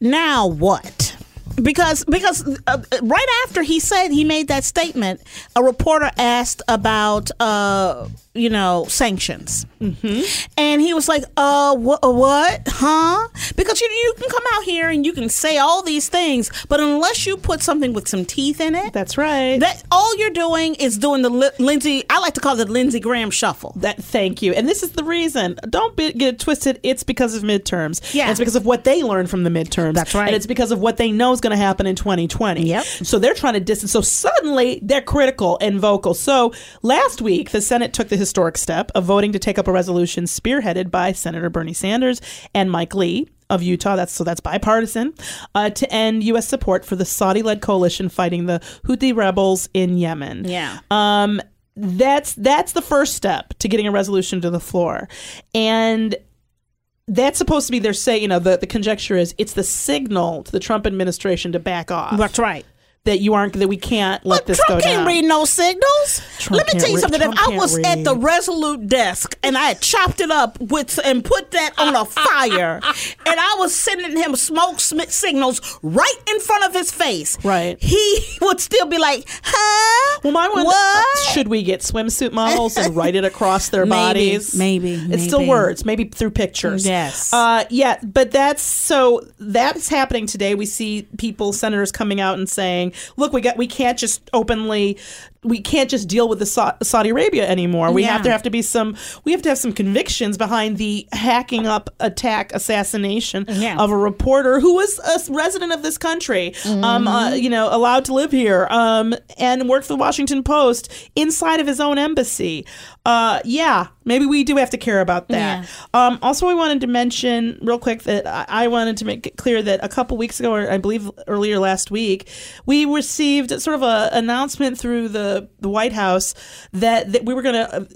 now what? Because because uh, right after he said he made that statement, a reporter asked about uh you know sanctions, mm-hmm. and he was like, "Uh, wh- uh, what? Huh? Because you you can come out here and you can say all these things, but unless you put something with some teeth in it, That's right. that all you're doing is doing the Li- Lindsey. I like to call it the Lindsey Graham shuffle. That thank you, and this is the reason. Don't be, get it twisted. It's because of midterms. Yeah. And it's because of what they learned from the midterms. That's right. And it's because of what they know is going to happen in 2020. Yep. So they're trying to distance. So suddenly they're critical and vocal. So last week the Senate took the historic step of voting to take up a resolution spearheaded by Senator Bernie Sanders and Mike Lee of Utah. That's so that's bipartisan uh, to end U.S. support for the Saudi-led coalition fighting the Houthi rebels in Yemen. Yeah. Um, that's that's the first step to getting a resolution to the floor, and that's supposed to be their say. You know, the the conjecture is it's the signal to the Trump administration to back off. That's right. That you aren't that we can't let But this Trump go can't read no signals. Trump Let me tell you read- something. Trump if I was at the. Resolute desk and I had chopped it up with and put that on a fire, [laughs] and I was sending him smoke sm- signals right in front of his face, Right. He [laughs] would still be like, "Huh? Well, my one. What? Should we get swimsuit models and write it across their [laughs] Maybe, bodies? maybe, It's still words, maybe through pictures. Yes. Uh, yeah, but that's so that's happening today. We see people, senators, coming out and saying, "Look, we got we can't just openly." We can't just deal with the Sa- Saudi Arabia anymore. We have to have to be some. We have to have some convictions behind the hacking up, attack, assassination Yeah. of a reporter who was a resident of this country, um, uh, Mm-hmm. you know, allowed to live here, um, and worked for the Washington Post inside of his own embassy. Uh, yeah, maybe we do have to care about that. Um, also, I wanted to mention real quick that I, wanted to make it clear that a couple weeks ago, or I believe earlier last week, we received sort of a announcement through the the White House that that we were going to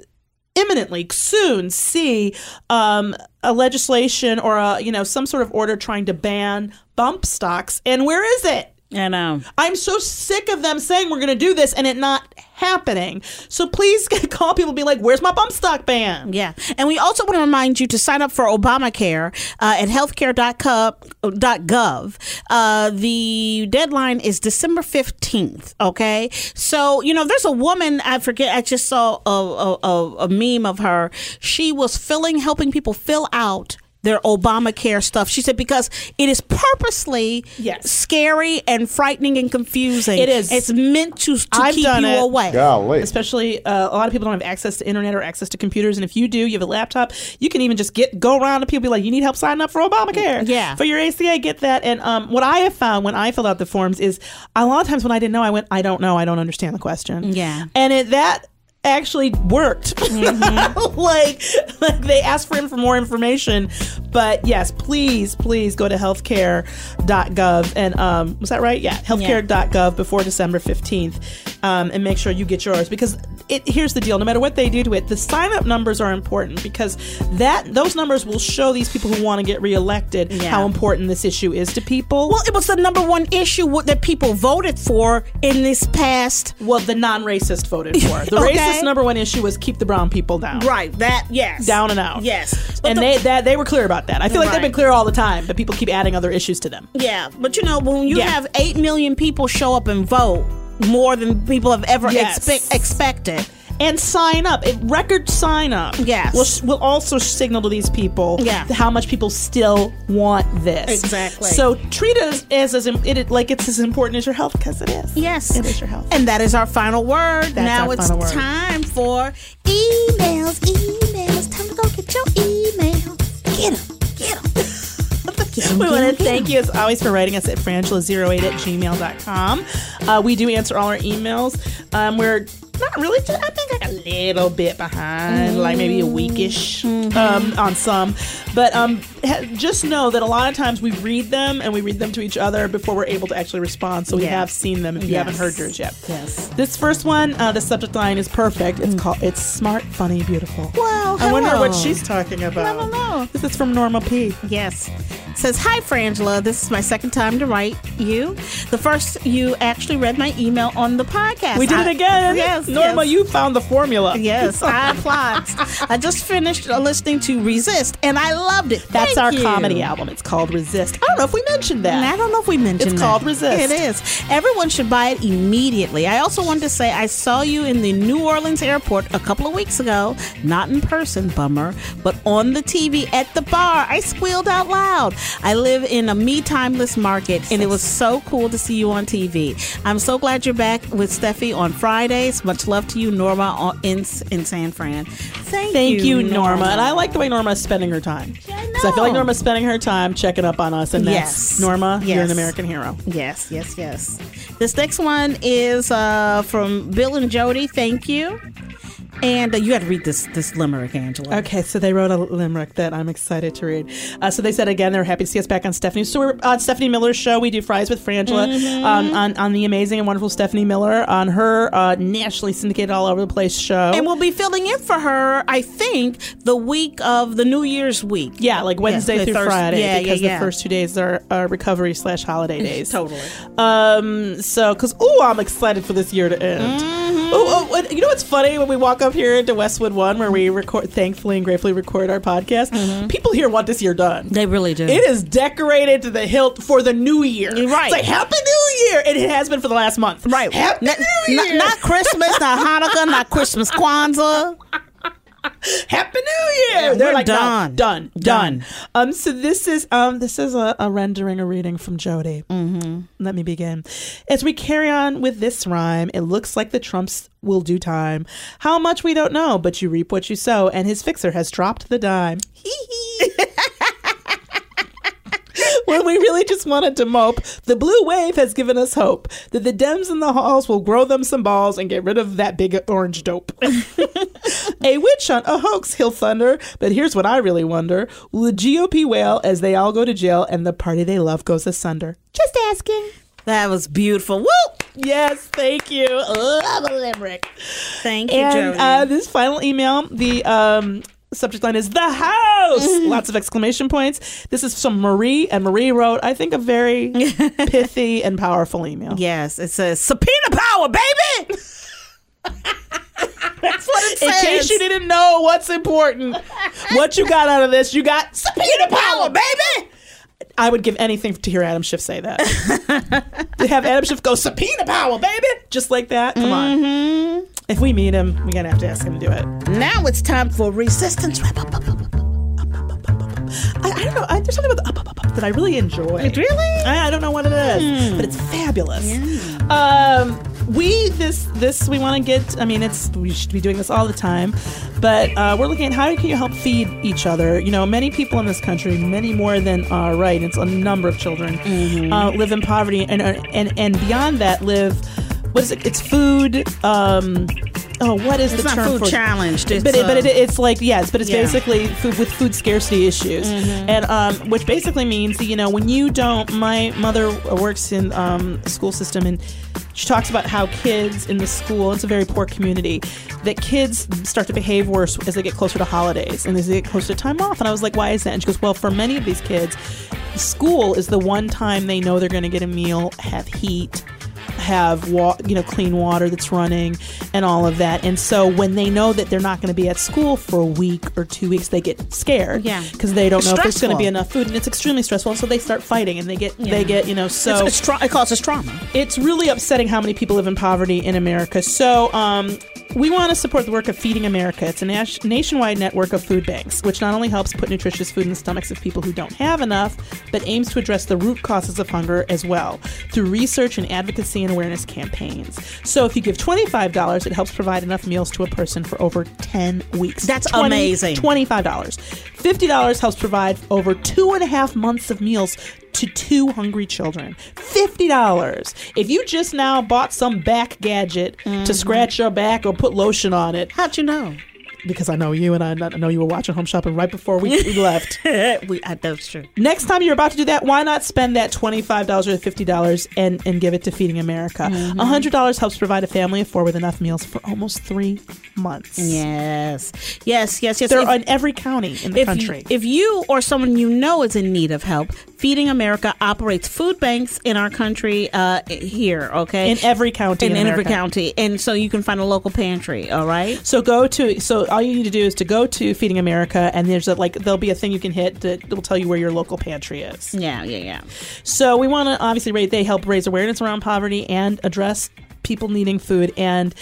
imminently soon see um, a legislation or a you know some sort of order trying to ban bump stocks. And where is it I know. i'm so sick of them saying we're going to do this and it not happening so please [laughs] call people and be like where's my bump stock ban Yeah. And we also want to remind you to sign up for Obamacare uh, at healthcare.gov. Uh, the deadline is December 15th. Okay. So, you know, there's a woman, I forget, I just saw a, a, a meme of her. She was filling, helping people fill out their Obamacare stuff. She said because it is purposely Yes. scary and frightening and confusing. It is. It's meant to, to I've keep done you it. away. Golly. especially uh, a lot of people don't have access to internet or access to computers and if you do you have a laptop you can even just get go around to people be like you need help signing up for obamacare Yeah. for your aca get that and um, what i have found when i fill out the forms is a lot of times when i didn't know i went i don't know i don't understand the question Yeah. and it that actually worked [laughs] like like they asked for him for more information but yes please please go to healthcare.gov and um was that right yeah healthcare.gov before december 15th um, and make sure you get yours because it, here's the deal: no matter what they do to it, the sign up numbers are important because that those numbers will show these people who want to get reelected Yeah. how important this issue is to people. Well, it was the number one issue that people voted for in this past. Well, the non-racist voted for [laughs] the Okay. racist number one issue was keep the brown people down. Right. That yes. Down and out. Yes. But and the- they that they were clear about that. I feel like they've been clear all the time, but people keep adding other issues to them. Yeah, but you know when you Yeah. have eight million people show up and vote more than people have ever Yes. expect, expected. And sign up, it, record sign up. Yes. will will also signal to these people Yeah. how much people still want this. Exactly. So treat us as as it, like it's as important as your health because it is. Yes, it is your health. And that is our final word. That's now our it's final word. time for emails. Emails. Time to go get your emails. Get them. Get them. [laughs] We want to thank you as always for writing us at frangela08 at gmail.com. Uh, we do answer all our emails. Um, we're not really, I think a little bit behind, like maybe a weekish um, on some. But um, just know that a lot of times we read them and we read them to each other before we're able to actually respond. So we Yes. have seen them if you haven't heard yours yet. Yes. This first one, uh, the subject line is perfect. It's called It's Smart, Funny, Beautiful. Well, I wonder what she's talking about. I don't know. This is from Norma P. Yes. Says, Hi, Frangela. This is my second time to write you. The first, you actually read my email on the podcast. We did it again. Yes. Norma, yes. you found the formula. Yes, I [laughs] applaud. I just finished uh, listening to Resist, and I loved it. That's Thank our you. comedy album. It's called Resist. I don't know if we mentioned that. And I don't know if we mentioned It's that. called Resist. It is. Everyone should buy it immediately. I also wanted to say I saw you in the New Orleans airport a couple of weeks ago. Not in person, bummer, but on the TV at the bar. I squealed out loud. I live in a me timeless market, and it was so cool to see you on TV. I'm so glad you're back with Steffi on Fridays. Much love to you, Norma, in in San Fran. Thank, Thank you, Norma. And I like the way Norma is spending her time. I Because I feel like. Norma's spending her time checking up on us. And that's Yes. Norma, you're an American hero. Yes, yes, yes. This next one is uh, from Bill and Jody. Thank you. And uh, you got to read this this limerick, Angela. Okay, so they wrote a limerick that I'm excited to read. Uh, so they said again they're happy to see us back on Stephanie. So we're on Stephanie Miller's show. We do fries with Frangela Mm-hmm. um, on on the amazing and wonderful Stephanie Miller on her uh, nationally syndicated all over the place show. And we'll be filling in for her, I think, the week of the New Year's week. yeah, like Wednesday through Friday yeah, yeah, because yeah. the first two days are uh, recovery slash holiday [laughs] days. Totally. Um. So, because oh, I'm excited for this year to end. Mm-hmm. Oh, oh, you know what's funny when we walk up here into Westwood One, where we record, thankfully and gratefully record our podcast. People here want this year done. Mm-hmm. They really do. It is decorated to the hilt for the new year. Right. It's like Happy New Year, and it has been for the last month. Right. Happy Not, New not- Year. not Christmas, not Hanukkah, not Christmas Kwanzaa. [laughs] [laughs] Happy New Year. Yeah, They're we're like no, done. done, done, Done. Um. So this is um. This is a, a rendering, a reading from Jody. Mm-hmm. Let me begin. As we carry on with this rhyme, it looks like the Trumps will do time. How much we don't know, but you reap what you sow, and his fixer has dropped the dime. When we really just wanted to mope, the blue wave has given us hope that the Dems in the halls will grow them some balls and get rid of that big orange dope. a witch hunt, a hoax, he'll thunder. But here's what I really wonder Will the GOP wail as they all go to jail and the party they love goes asunder? Just asking. That was beautiful. Woo! Yes, thank you. Love a limerick. Thank you, And uh, this final email, the um, subject line is the house. Mm-hmm. Lots of exclamation points. This is from Marie, and Marie wrote, I think, a very [laughs] pithy and powerful email. yes, it says subpoena power, baby. [laughs] That's what it In says. case you didn't know what's important, what you got out of this, you got subpoena power, baby. I would give anything to hear Adam Schiff say that. [laughs] to have Adam Schiff go subpoena power, baby, just like that. Come Mm-hmm. on. If we meet him, we're gonna have to ask him to do it. Now it's time for resistance rap. I, I don't know. I, there's something about the up, up, up, that I really enjoy. Really? I, I don't know what it is, but it's fabulous. Um, we this this we want to get. I mean, it's we should be doing this all the time, but uh, we're looking at how can you help feed each other. You know, many people in this country, many more than are right. It's a number of children uh, live in poverty, and uh, and and beyond that live. What is it? It's food. Um, oh, what is It's the not term food for challenged, it's, but it, but it, it's like yes, but it's yeah. basically food with food scarcity issues, and um, which basically means that you know when you don't. My mother works in um, school system, and she talks about how kids in the school. It's a very poor community. That kids start to behave worse as they get closer to holidays and as they get closer to time off. And I was like, why is that? And she goes, well, for many of these kids, school is the one time they know they're going to get a meal, have heat, have wa- you know clean water that's running and all of that and so when they know that they're not going to be at school for a week or two weeks they get scared Yeah. because they don't It's know if there's going to be enough food and it's extremely stressful and so they start fighting and they get they get you know so it's, it's tra- it causes trauma. it's really upsetting how many people live in poverty in America. So, um, we want to support the work of Feeding America. It's a nas- nationwide network of food banks, which not only helps put nutritious food in the stomachs of people who don't have enough, but aims to address the root causes of hunger as well through research and advocacy and awareness campaigns. So, if you give $25, it helps provide enough meals to a person for over 10 weeks. That's amazing. $25. $50 helps provide over two and a half months of meals to two hungry children. $50. If you just now bought some back gadget to mm-hmm. scratch your back or put lotion on it, How'd you know? Because I know you and I I know you were watching Home Shopping right before we, we left. [laughs] we, that's true. Next time you're about to do that, why not spend that $25 or $50 and, and give it to Feeding America? Mm-hmm. $100 helps provide a family of four with enough meals for almost three months. Yes, yes, yes, yes. They're If- in every county in the if country. You, if you or someone you know is in need of help, Feeding America operates food banks in our country uh, here, okay? in every county in, in, in every county. And so you can find a local pantry, all right? So go to so all you need to do is to go to Feeding America and there's a like there'll be a thing you can hit that will tell you where your local pantry is. Yeah, yeah, yeah. So we want to obviously rate they help raise awareness around poverty and address people needing food and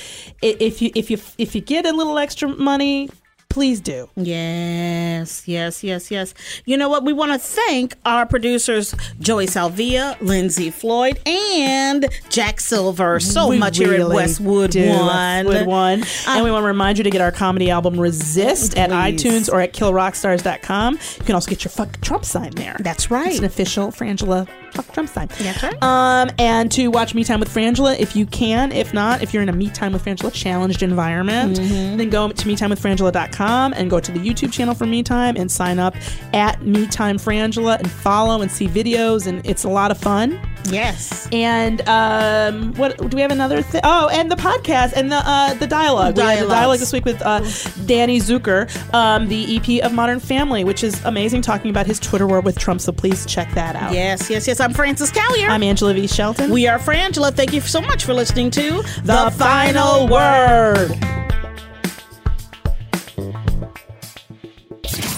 if you if you if you get a little extra money please do. Yes, yes, yes, yes. You know what? We want to thank our producers, Joey Salvia, Lindsay Floyd, and Jack Silver so We much here at really Westwood do. One. Westwood One. and we want to remind you to get our comedy album Resist at iTunes or at killrockstars.com. You can also get your fuck Trump sign there. That's right. It's an official Frangela fuck Trump sign. That's right. Um, and to watch Me Time with Frangela if you can. If not, if you're in a Me Time with Frangela challenged environment, Mm-hmm. then go to MeTimeWithFrangela.com and go to the YouTube channel for Me Time and sign up at Me Time Frangela and follow and see videos and it's a lot of fun. yes. And um, what do we have another thing? Oh, and the podcast and the uh, the dialogue. We had the dialogue this week with uh, Danny Zuker, um, the EP of Modern Family, which is amazing, talking about his Twitter war with Trump. So please check that out. Yes, yes, yes. I'm Frances Callier. I'm Angela V. Shelton. we are Frangela. Thank you so much for listening to the final word.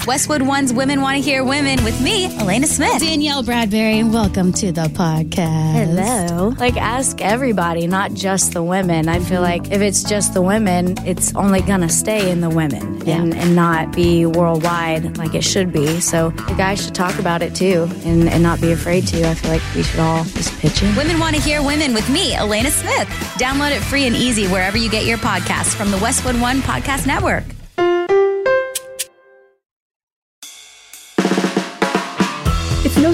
Westwood One's Women Want to Hear Women with me, Elena Smith. Danielle Bradbery, and welcome to the podcast. Hello. Like, ask everybody, not just the women. I feel like if it's just the women, it's only gonna stay in the women and, and not be worldwide like it should be. So the guys should talk about it too and, and not be afraid to. I feel like we should all just pitch in. Women Want to Hear Women with me, Elena Smith. Download it free and easy wherever you get your podcasts from the Westwood One Podcast Network.